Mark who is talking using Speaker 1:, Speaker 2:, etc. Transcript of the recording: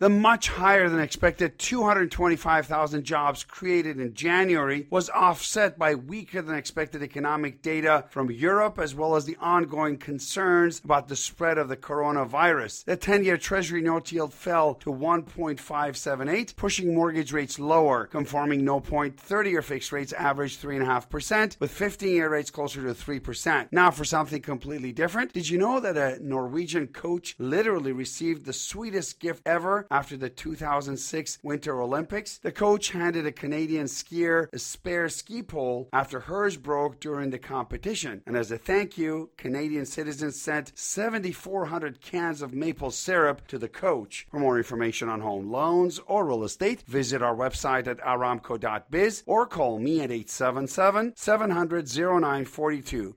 Speaker 1: The much higher than expected 225,000 jobs created in January was offset by weaker than expected economic data from Europe as well as the ongoing concerns about the spread of the coronavirus. The 10 year Treasury note yield fell to 1.578, pushing mortgage rates lower. Conforming no point 30 year fixed rates averaged 3.5%, with 15 year rates closer to 3%. Now, for something completely different, did you know that a Norwegian coach literally received the sweetest gift ever? After the 2006 Winter Olympics. The coach handed a Canadian skier a spare ski pole after hers broke during the competition. And as a thank you, Canadian citizens sent 7,400 cans of maple syrup to the coach. For more information on home loans or real estate, visit our website at aramco.biz or call me at 877 700 0942.